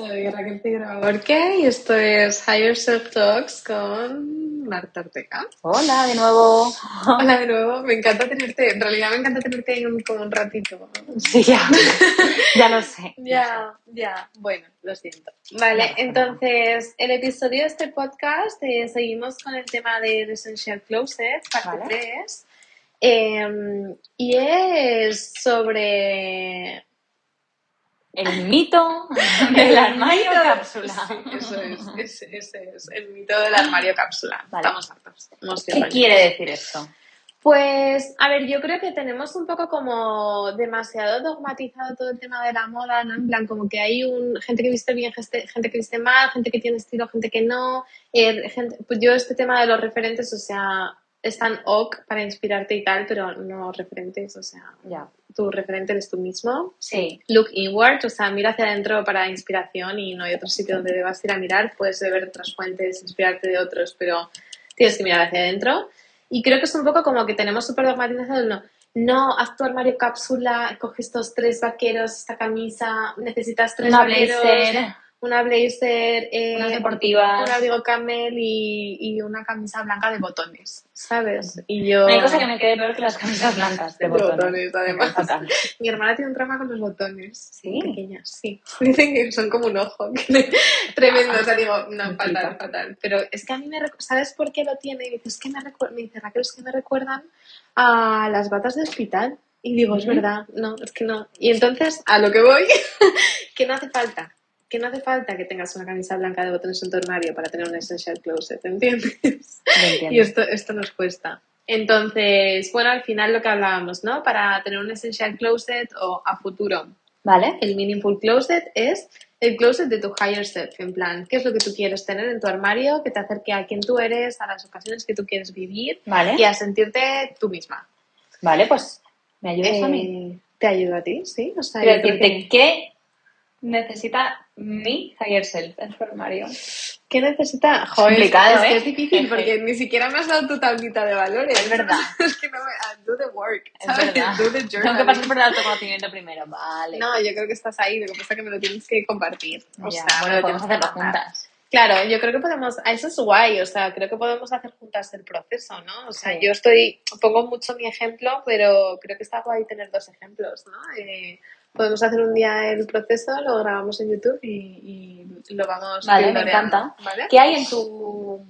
Soy Raquel Figueroa Borque y esto es Higher Self Talks con Marta Ortega. Hola de nuevo. Hola de nuevo, me encanta tenerte, en realidad me encanta tenerte en un, como un ratito. Sí, ya, ya lo sé. Ya, ya, bueno, lo siento. Vale, entonces el episodio de este podcast eh, seguimos con el tema de Essential Closet, parte Vale. 3. Em, y es sobre El mito del armario mito- cápsula. Sí, eso es, ese, ese es el mito del armario cápsula. Vale. Estamos hartos. ¿Qué años. quiere decir esto? Pues, a ver, yo creo que tenemos un poco como demasiado dogmatizado todo el tema de la moda, ¿no? En plan, como que hay un, gente que viste bien, gente, gente que viste mal, gente que tiene estilo, gente que no. eh, gente, pues yo este tema de los referentes, o sea, están ok para inspirarte y tal, pero no referentes, o sea, Ya. tu referente eres tú mismo. Sí. Look inward, o sea, mira hacia adentro para inspiración y no hay otro sitio donde debas ir a mirar. Puedes beber otras fuentes, inspirarte de otros, pero tienes que mirar hacia adentro. Y creo que es un poco como que tenemos súper dogmatizado no. No, haz tu armario cápsula, coge estos tres vaqueros, esta camisa, necesitas tres Una vaqueros, blazer, una blazer, eh, unas deportivas. un abrigo camel y, y una camisa blanca de botones, ¿sabes? Y yo... No hay cosa que me quede peor que las camisas blancas de De botones. botones, además. Mi hermana tiene un trauma con los botones. ¿Sí? Pequeñas, sí. Dicen que son como un ojo. Tremendo. O sea, digo, no, fatal, fatal. Pero es que a mí me ¿Sabes por qué lo tiene? Y dice, es que me, me dice Raquel, es que me recuerdan a las batas de hospital. Y digo, es verdad, no, es que no. Y entonces, a lo que voy, que no hace falta. Que no hace falta que tengas una camisa blanca de botones en tu armario para tener un essential closet, ¿entiendes? Entiendo. Y esto, esto nos cuesta. Entonces, bueno, al final lo que hablábamos, ¿no? Para tener un essential closet o a futuro, ¿Vale? el meaningful closet es el closet de tu higher self, en plan, ¿qué es lo que tú quieres tener en tu armario que te acerque a quien tú eres, a las ocasiones que tú quieres vivir ¿Vale? y a sentirte tú misma? Vale, pues me ayudas a mí. Eh, ¿Te ayudo a ti? Sí, o sea, creo decirte que- qué necesita mi higher self en su armario. ¿Qué necesita? Joder, complicado, es, que ¿eh? es difícil porque ni siquiera me has dado tu tablita de valores. Es verdad. es que no me... ah, Do the work, Es ¿sabes? verdad. Do the Tengo que pasar por el autoconocimiento primero. Vale. No, yo creo que estás ahí, lo que pasa es que me lo tienes que compartir. O Ya, sea, bueno, lo podemos tienes que juntas. Claro, yo creo que podemos, a eso es guay, o sea, creo que podemos hacer juntas el proceso, ¿no? O sea, Sí. yo estoy, pongo mucho mi ejemplo, pero creo que está guay tener dos ejemplos, ¿no? Eh, podemos hacer un día el proceso, lo grabamos en YouTube y, y lo vamos Vale, me encanta. ¿Vale? ¿Qué hay en tu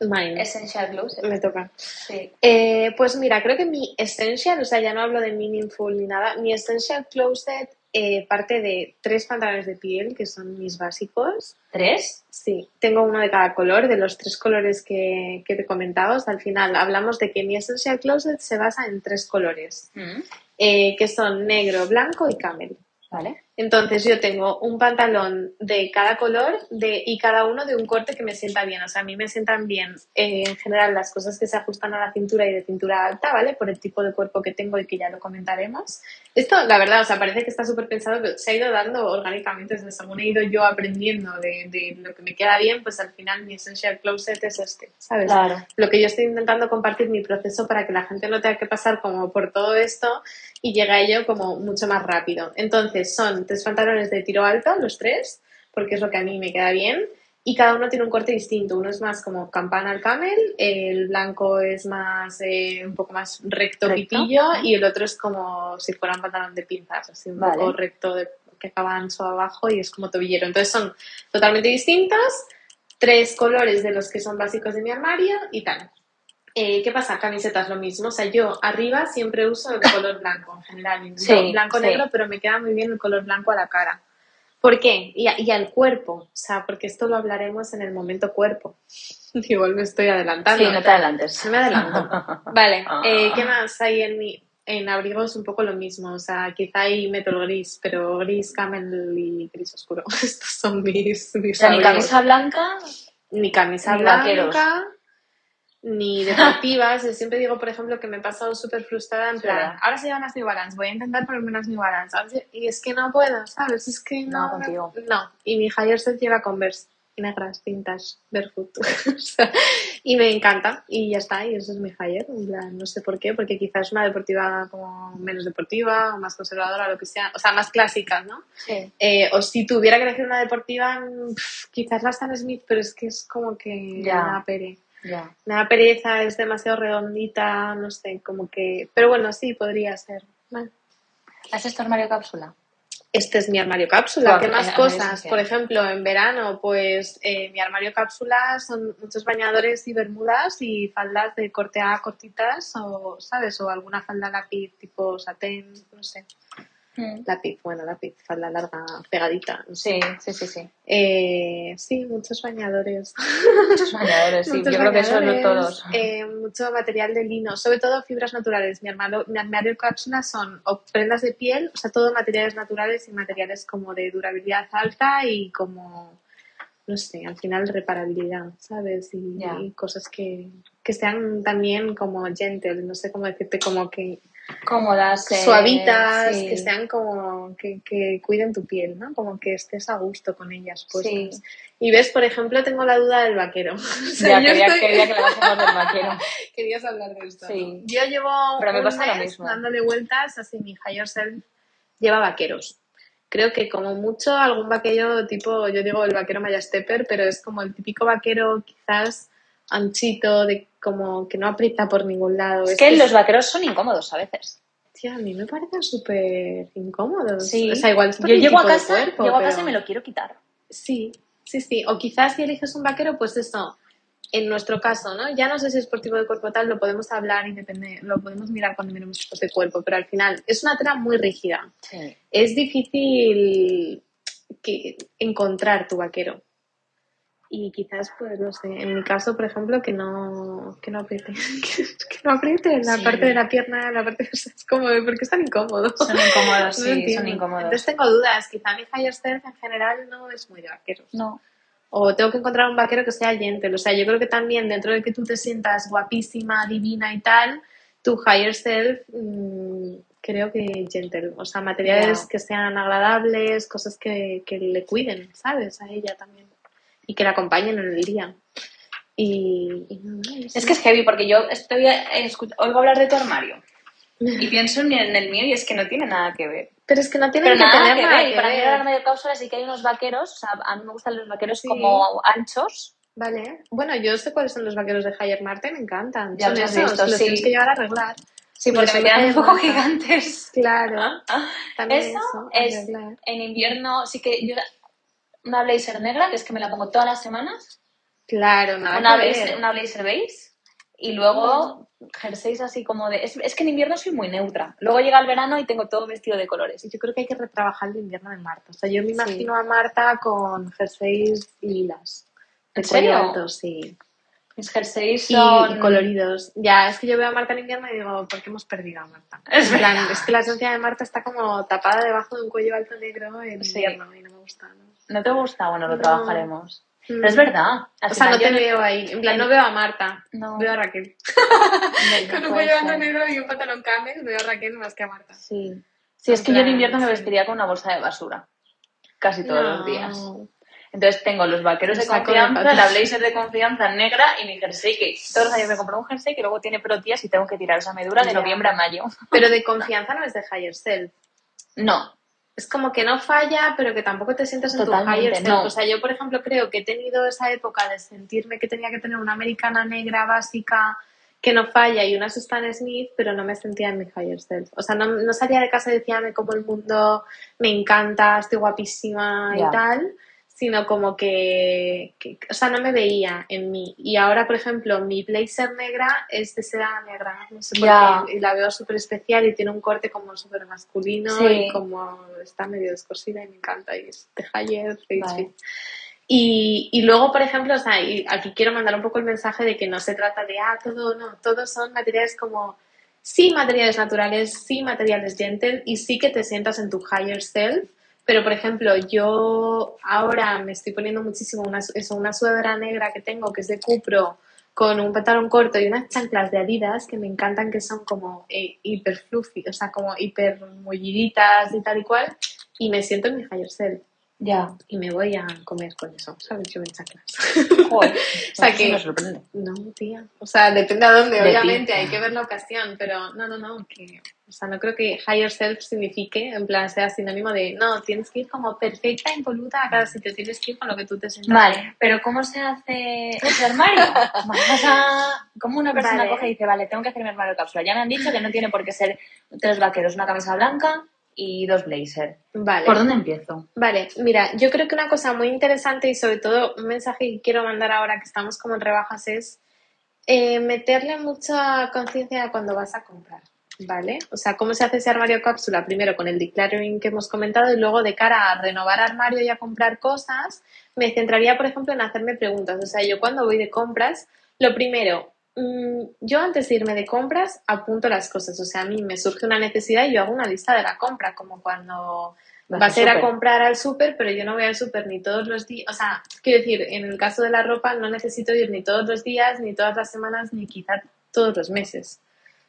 Mine. Essential Closet? Me toca. Sí. Eh, pues mira, creo que mi essential, o sea, ya no hablo de meaningful ni nada, mi essential closet eh, parte de tres pantalones de piel, que son mis básicos. ¿Tres? Sí, tengo uno de cada color, de los tres colores que, que te comentaba. Hasta al final hablamos de que mi essential closet se basa en tres colores, Mm, eh, que son negro, blanco y camel. Vale. Entonces yo tengo un pantalón de cada color de, y cada uno de un corte que me sienta bien. O sea, a mí me sientan bien eh, en general las cosas que se ajustan a la cintura y de cintura alta, ¿vale? Por el tipo de cuerpo que tengo y que ya lo comentaremos. Esto, la verdad, o sea, parece que está súper pensado, pero se ha ido dando orgánicamente desde según he ido yo aprendiendo de, de lo que me queda bien, pues al final mi essential closet es este, ¿sabes? Claro. lo que yo estoy intentando compartir mi proceso para que la gente no tenga que pasar como por todo esto y llegue a ello como mucho más rápido. Entonces son tres pantalones de tiro alto, los tres, porque es lo que a mí me queda bien. Y cada uno tiene un corte distinto. Uno es más como campana al camel, el blanco es más, eh, un poco más recto, Recto. pitillo, y el otro es como si fuera un pantalón de pinzas, así un Vale. poco recto de, que acaba ancho abajo y es como tobillero. Entonces son totalmente distintos, tres colores de los que son básicos de mi armario y tal. Eh, ¿Qué pasa? Camisetas lo mismo. O sea, yo arriba siempre uso el color blanco en general. Sí, Yo blanco sí. negro, pero me queda muy bien el color blanco a la cara. ¿Por qué? Y, a- y al cuerpo. O sea, porque esto lo hablaremos en el momento cuerpo. Igual me estoy adelantando. Sí, no te adelantes. No me adelanto. Vale, eh, ¿qué más hay en mi en abrigos? Un poco lo mismo. O sea, quizá hay metal gris, pero gris, camel y gris oscuro. Estos son mis, O mis sea, ni camisa blanca. ni camisa Ni blanca, vaqueros. Ni deportivas. Yo siempre digo, por ejemplo, que me he pasado súper frustrada en plan, ahora se llevan las New Balance, voy a intentar ponerme unas New Balance. Y es que no puedo, ¿sabes? Es que No, no. contigo. No, y mi higher self lleva Converse negras, pintas, barefoot. Y me encanta, y ya está, y eso es mi higher. En plan, no sé por qué, porque quizás es una deportiva como menos deportiva, o más conservadora, lo que sea, o sea, más clásica, ¿no? Sí. Eh, o si tuviera que elegir una deportiva, mm, pf, quizás la Stan Smith, pero es que es como que Ya. da pere. Me da pereza, es demasiado redondita, no sé, como que... Pero bueno, sí, podría ser. ¿Has esto armario cápsula? Este es mi armario cápsula. Tu ¿Qué más cosas? Por ejemplo, en verano, pues eh, mi armario cápsula son muchos bañadores y bermudas y faldas de corte A cortitas o, ¿sabes? O alguna falda lápiz tipo satén, no sé. Mm. Lápiz, bueno, lápiz, falda larga, pegadita. no sé. Sí, sí, sí, sí. Eh, sí, muchos bañadores. Muchos bañadores, sí. Muchos Yo creo que bañadores, todos. eh, mucho material de lino, sobre todo fibras naturales. Mi armario, mi armario cápsula son o prendas de piel, o sea, todo materiales naturales y materiales como de durabilidad alta y como, no sé, al final reparabilidad, ¿sabes? Y, y cosas que, que sean también como gentle, no sé cómo decirte, como que Cómodas. eh, suavitas, sí. que sean como que, que cuiden tu piel, ¿no? Como que estés a gusto con ellas puestas. Sí. Y ves, por ejemplo, tengo la duda del vaquero. O sea, Ya, yo quería, estoy- quería que le bajemos del vaquero. Querías hablar de esto. Sí. ¿no? Yo llevo Pero me un pasa lo mismo. dándole vueltas, así mi higher self lleva vaqueros. Creo que como mucho algún vaquero tipo, yo digo el vaquero Maya Stepper, pero es como el típico vaquero quizás anchito, de como que no aprieta por ningún lado. Es que los vaqueros son incómodos a veces. Tía, a mí me parecen súper incómodos. Sí. O sea, igual es por Yo llego a casa, cuerpo, llego a pero- casa y me lo quiero quitar. Sí, sí, sí. O quizás si eliges un vaquero, pues eso, en nuestro caso, ¿no? Ya no sé si es por tipo de cuerpo tal, lo podemos hablar y depende, lo podemos mirar cuando miremos tipos de cuerpo, pero al final es una tela muy rígida. Sí. Es difícil que, encontrar tu vaquero. Y quizás, pues, no sé, en mi caso, por ejemplo, que no, que no apriete, que, que no apriete la Sí. parte de la pierna, la parte, o sea, es como, ¿por qué es tan incómodo? Son incómodos, No sí, son incómodos. Entonces tengo dudas, quizá mi higher self en general no es muy de vaqueros. No. O tengo que encontrar un vaquero que sea gentle. O sea, yo creo que también dentro de que tú te sientas guapísima, divina y tal, tu higher self, mm, creo que gentle. O sea, materiales Ya. que sean agradables, cosas que, que le cuiden, ¿sabes? A ella también. Y que la acompañen en el día. Y, y. Es que es heavy porque yo estoy eh, oigo hablar de tu armario y pienso en el, mío y es que no tiene nada que ver. Pero es que no tiene que nada tener que nada ver. Y que para mí el armario cápsula sí que hay unos vaqueros, o sea, a mí me gustan los vaqueros Sí. como anchos. Vale. Bueno, yo sé cuáles son los vaqueros de Higher Marte, me encantan. Ya son los esos, visto, los sí. tienes que llevar a arreglar. Sí, porque me quedan un poco gigantes. Claro. También Eso eso, es en invierno, sí que yo una blazer negra, que es que me la pongo todas las semanas, Claro, nada una, blazer, una blazer beige y luego jerseys así como de... Es, es que en invierno soy muy neutra. Luego llega el verano y tengo todo vestido de colores. Yo creo que hay que retrabajar el invierno de Marta. O sea, yo me Sí. imagino a Marta con jerseys lilas. De ¿En serio? alto, sí. Mis jerseys Y, son... y coloridos. Ya, es que yo veo a Marta en invierno y digo, ¿por qué hemos perdido a Marta? Es verdad. es que la esencia de Marta está como tapada debajo de un cuello alto negro en Sí. invierno y no me gusta. ¿no? ¿No te gusta? Bueno, lo No. trabajaremos. Mm. Pero es verdad. O sea, no te veo ahí. En plan, no veo a Marta. No. Veo a Raquel. no Con un cuello negro y un pantalón camel, veo a Raquel más que a Marta. Sí. Sí, es que yo en invierno me vestiría con una bolsa de basura. Casi todos los días. Entonces tengo los vaqueros de confianza, la blazer de confianza negra y mi jersey, que todos los años me compro un jersey que luego tiene protías y tengo que tirar esa medura de noviembre a mayo. Pero de confianza no es de higher self. No, Es como que no falla, pero que tampoco te sientes en Totalmente, tu higher self. no. O sea, yo, por ejemplo, creo que he tenido esa época de sentirme que tenía que tener una americana negra básica que no falla y una Stan Smith, pero no me sentía en mi higher self. O sea, no, no salía de casa y decía, me como el mundo, me encanta, estoy guapísima y tal, sino como que, que- o sea, no me veía en mí. Y ahora, por ejemplo, mi blazer negra es de seda negra, no sé por qué, y la veo súper especial y tiene un corte como súper masculino Sí. y como está medio descosida y me encanta y es de higher, face Vale. Y, y luego, por ejemplo, o sea, y aquí quiero mandar un poco el mensaje de que no se trata de, ah, todo, no, todos son materiales como, sí materiales naturales, sí materiales gentle y sí que te sientas en tu higher self, pero por ejemplo, yo ahora me estoy poniendo muchísimo una, eso, una sudadera negra que tengo que es de Cupro con un pantalón corto y unas chanclas de Adidas que me encantan que son como eh, hiper fluffy, o sea, como hiper mulliditas y tal y cual, y me siento en mi higher self. Ya. y me voy a comer con eso, ¿sabes? Yo me chaclas. Joder. O sea que- me sorprende. No, tía. O sea, depende a dónde, De obviamente, hay que ver la ocasión, pero no, no, no, que, o sea, no creo que higher self signifique, en plan, sea sinónimo de, no, tienes que ir como perfecta, impoluta a cada sitio, tienes que ir con lo que tú te sientas. Vale, pero ¿cómo se hace ese armario? Vamos a... ¿Cómo una persona Vale. coge y dice, vale, tengo que hacer mi armario de cápsula? Ya me han dicho que no tiene por qué ser tres vaqueros, una camisa blanca y dos blazer. Vale. ¿Por dónde empiezo? Vale, mira, yo creo que una cosa muy interesante y sobre todo un mensaje que quiero mandar ahora que estamos como en rebajas es eh, meterle mucha conciencia cuando vas a comprar, ¿vale? O sea, cómo se hace ese armario cápsula, primero con el decluttering que hemos comentado y luego de cara a renovar armario y a comprar cosas, me centraría, por ejemplo, en hacerme preguntas. O sea, yo cuando voy de compras, lo primero, mm, yo antes de irme de compras apunto las cosas. O sea, a mí me surge una necesidad y yo hago una lista de la compra, como cuando Vas vas a ir a comprar al súper, pero yo no voy al súper ni todos los días. O sea, quiero decir, en el caso de la ropa no necesito ir ni todos los días, ni todas las semanas, ni quizá todos los meses,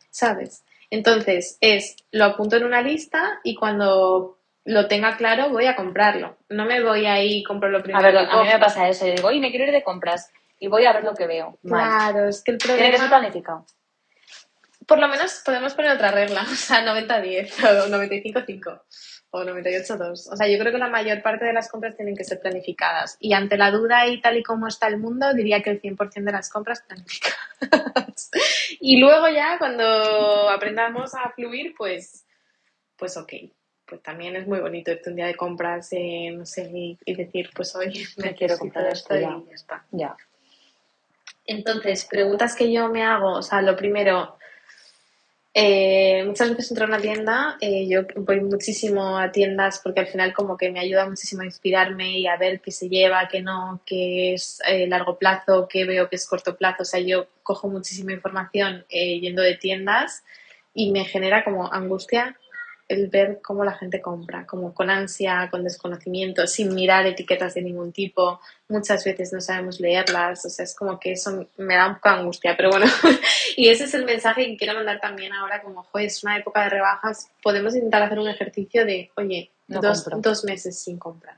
¿sabes? Entonces, es, lo apunto en una lista y cuando lo tenga claro voy a comprarlo. No me voy ahí y compro lo A primero ver, que a mí me pasa eso. Yo digo, oye, me quiero ir de compras y voy a ver lo que veo. Mal. Claro, es que el Tiene que ser problema... planificado. Por lo menos podemos poner otra regla, o sea, 90-10 o 95-5 o 98-2. O sea, yo creo que la mayor parte de las compras tienen que ser planificadas. Y ante la duda y tal y como está el mundo, diría que el 100% de las compras planificadas. y luego ya, cuando aprendamos a fluir, pues, pues ok. Pues también es muy bonito irte un día de compras, eh, no sé, y, y decir, pues hoy Me quiero comprar esto y ya está. Ya. Entonces, preguntas que yo me hago, o sea, lo primero, eh, muchas veces entro a una tienda, eh, yo voy muchísimo a tiendas porque al final como que me ayuda muchísimo a inspirarme y a ver qué se lleva, qué no, qué es eh, largo plazo, qué veo que es corto plazo, o sea, yo cojo muchísima información eh, yendo de tiendas y me genera como angustia el ver cómo la gente compra, como con ansia, con desconocimiento, sin mirar etiquetas de ningún tipo, muchas veces no sabemos leerlas, o sea, es como que eso me da un poco de angustia, pero bueno, y ese es el mensaje que quiero mandar también ahora, como, joder, es una época de rebajas, podemos intentar hacer un ejercicio de, oye, No dos, dos meses sin comprar,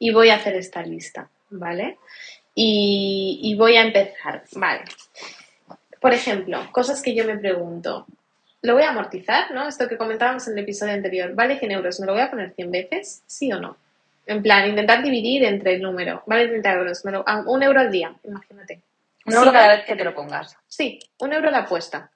y voy a hacer esta lista, ¿vale? Y, y voy a empezar, ¿vale? Por ejemplo, cosas que yo me pregunto, ¿lo voy a amortizar, no? Esto que comentábamos en el episodio anterior, ¿vale 100 euros? ¿Me lo voy a poner 100 veces? ¿Sí o no? En plan, intentar dividir entre el número. Vale 30 euros. Me lo- un euro al día, imagínate. Un euro Sí, cada vez que te lo pongas. Sí, un euro la apuesta.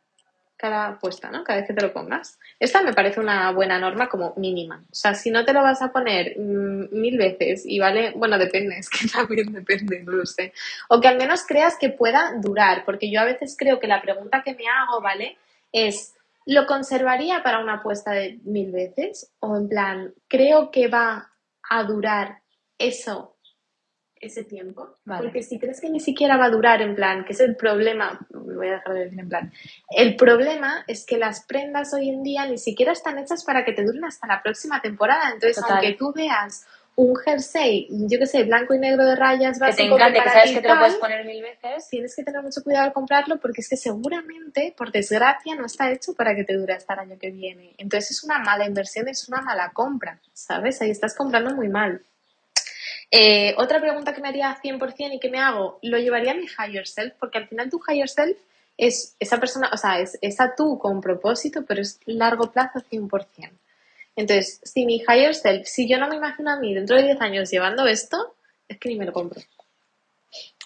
Cada apuesta, ¿no? Cada vez que te lo pongas. Esta me parece una buena norma como mínima. O sea, si no te lo vas a poner mm, mil veces y vale, bueno, depende, es que también depende, no lo sé. O que al menos creas que pueda durar, porque yo a veces creo que la pregunta que me hago, ¿vale? Es, ¿lo conservaría para una apuesta de mil veces? O en plan, creo que va a durar eso ese tiempo. Vale. Porque si crees que ni siquiera va a durar, en plan, que es el problema, voy a dejar de decir en plan, el problema es que las prendas hoy en día ni siquiera están hechas para que te duren hasta la próxima temporada. Entonces, Total. aunque tú veas un jersey, yo que sé, blanco y negro de rayas, Que te básico, encante, que sabes que te lo puedes poner mil veces. tienes que tener mucho cuidado al comprarlo porque es que seguramente, por desgracia, no está hecho para que te dure hasta el año que viene. Entonces es una mala inversión, es una mala compra, ¿sabes? Ahí estás comprando muy mal. Eh, otra pregunta que me haría 100% y que me hago, ¿lo llevaría a mi higher self? Porque al final tu higher self es esa persona, o sea, es esa tú con propósito, pero es largo plazo 100%. Entonces, si mi higher self, si yo no me imagino a mí dentro de 10 años llevando esto, es que ni me lo compro.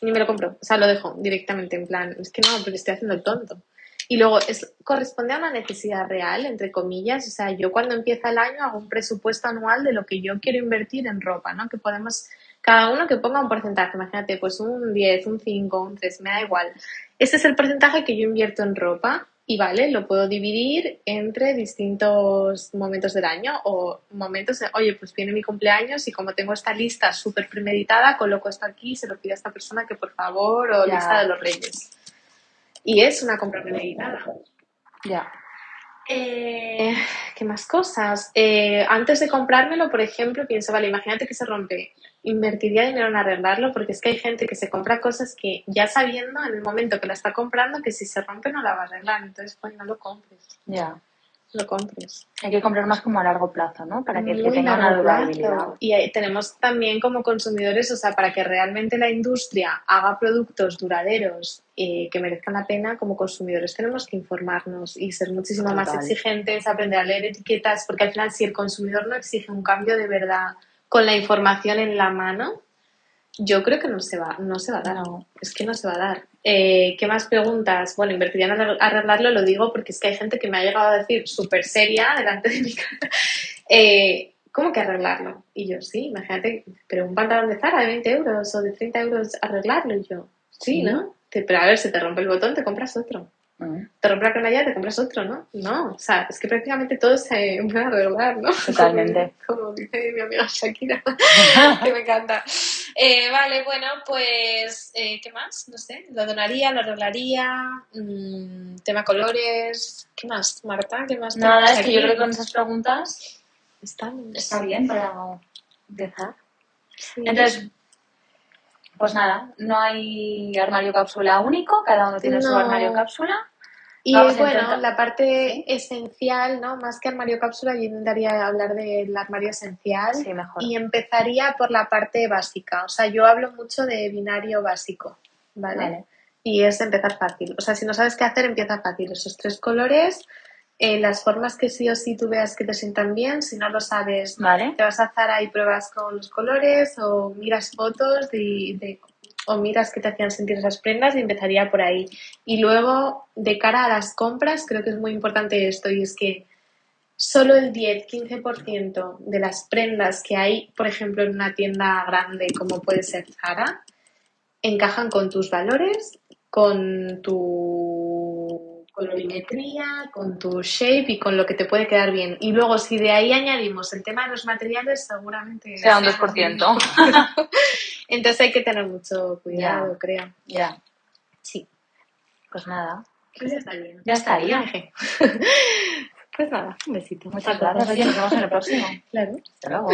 Ni me lo compro. O sea, lo dejo directamente en plan, es que no, porque estoy haciendo el tonto. Y luego, es, corresponde a una necesidad real, entre comillas. O sea, yo cuando empieza el año hago un presupuesto anual de lo que yo quiero invertir en ropa, ¿no? Que podemos, cada uno que ponga un porcentaje, imagínate, pues un 10, un 5, un 3, me da igual. Este es el porcentaje que yo invierto en ropa y vale, lo puedo dividir entre distintos momentos del año o momentos de, oye, pues viene mi cumpleaños y como tengo esta lista súper premeditada, coloco esto aquí, se lo pido a esta persona que por favor, o Ya. lista de los reyes. Y es una compra premeditada. Ya. Eh, ¿Qué más cosas? Eh, antes de comprármelo, por ejemplo, pienso, vale, imagínate que se rompe. Invertiría dinero en arreglarlo porque es que hay gente que se compra cosas que ya sabiendo en el momento que la está comprando que si se rompe no la va a arreglar. Entonces, pues no lo compres. Ya. Lo compres. Hay que comprar más como a largo plazo, ¿no? Para que, que tenga una durabilidad. plazo. Y eh, tenemos también como consumidores, o sea, para que realmente la industria haga productos duraderos eh, que merezcan la pena, como consumidores tenemos que informarnos y ser muchísimo más exigentes, aprender a leer etiquetas, porque al final si el consumidor no exige un cambio de verdad con la información en la mano, yo creo que no se va, no se va a dar. No. Es que no se va a dar. Eh, ¿Qué más preguntas? Bueno, invertiría en arregl- arreglarlo, lo digo porque es que hay gente que me ha llegado a decir súper seria delante de mi cara. eh, ¿Cómo que arreglarlo? Y yo, sí, imagínate, pero un pantalón de Zara de 20 euros o de 30 euros arreglarlo. Y yo, sí, Sí. ¿no? Pero a ver, si te rompe el botón, te compras otro. Te rompe la canalla, te compras otro, ¿no? No, o sea, es que prácticamente todo se puede arreglar, ¿no? Totalmente. Como, como dice mi amiga Shakira que me encanta. Eh, vale, bueno, pues, eh, ¿qué más? No sé, lo donaría, lo arreglaría, mm, tema colores, ¿qué más, Marta? ¿Qué más Nada, es que yo creo que con esas preguntas Estamos. está bien para empezar. Sí. Entonces, pues nada, no hay armario cápsula único, cada uno tiene su armario cápsula. Y bueno, la parte esencial, ¿no? Más que armario cápsula, yo intentaría hablar del armario esencial. Sí, mejor. Y empezaría por la parte básica. O sea, yo hablo mucho de binario básico, ¿vale? Vale. Y es empezar fácil. O sea, si no sabes qué hacer, empieza fácil. Esos tres colores, eh, las formas que sí o sí tú veas que te sientan bien. Si no lo sabes, Vale. te vas a Zara y pruebas con los colores o miras fotos de, de- o miras que te hacían sentir esas prendas y empezaría por ahí. Y luego, de cara a las compras, creo que es muy importante esto y es que solo el 10-15% de las prendas que hay, por ejemplo, en una tienda grande como puede ser Zara, encajan con tus valores, con tu colorimetría, con tu shape y con lo que te puede quedar bien. Y luego, si de ahí añadimos el tema de los materiales, seguramente Sea un sea 2%. Entonces hay que tener mucho cuidado, Ya. creo. Ya, Sí. pues nada. Pues ya está bien. Ya estaría. Pues nada, un besito. Muchas gracias. Oye, nos vemos en el próximo. Claro. Hasta luego.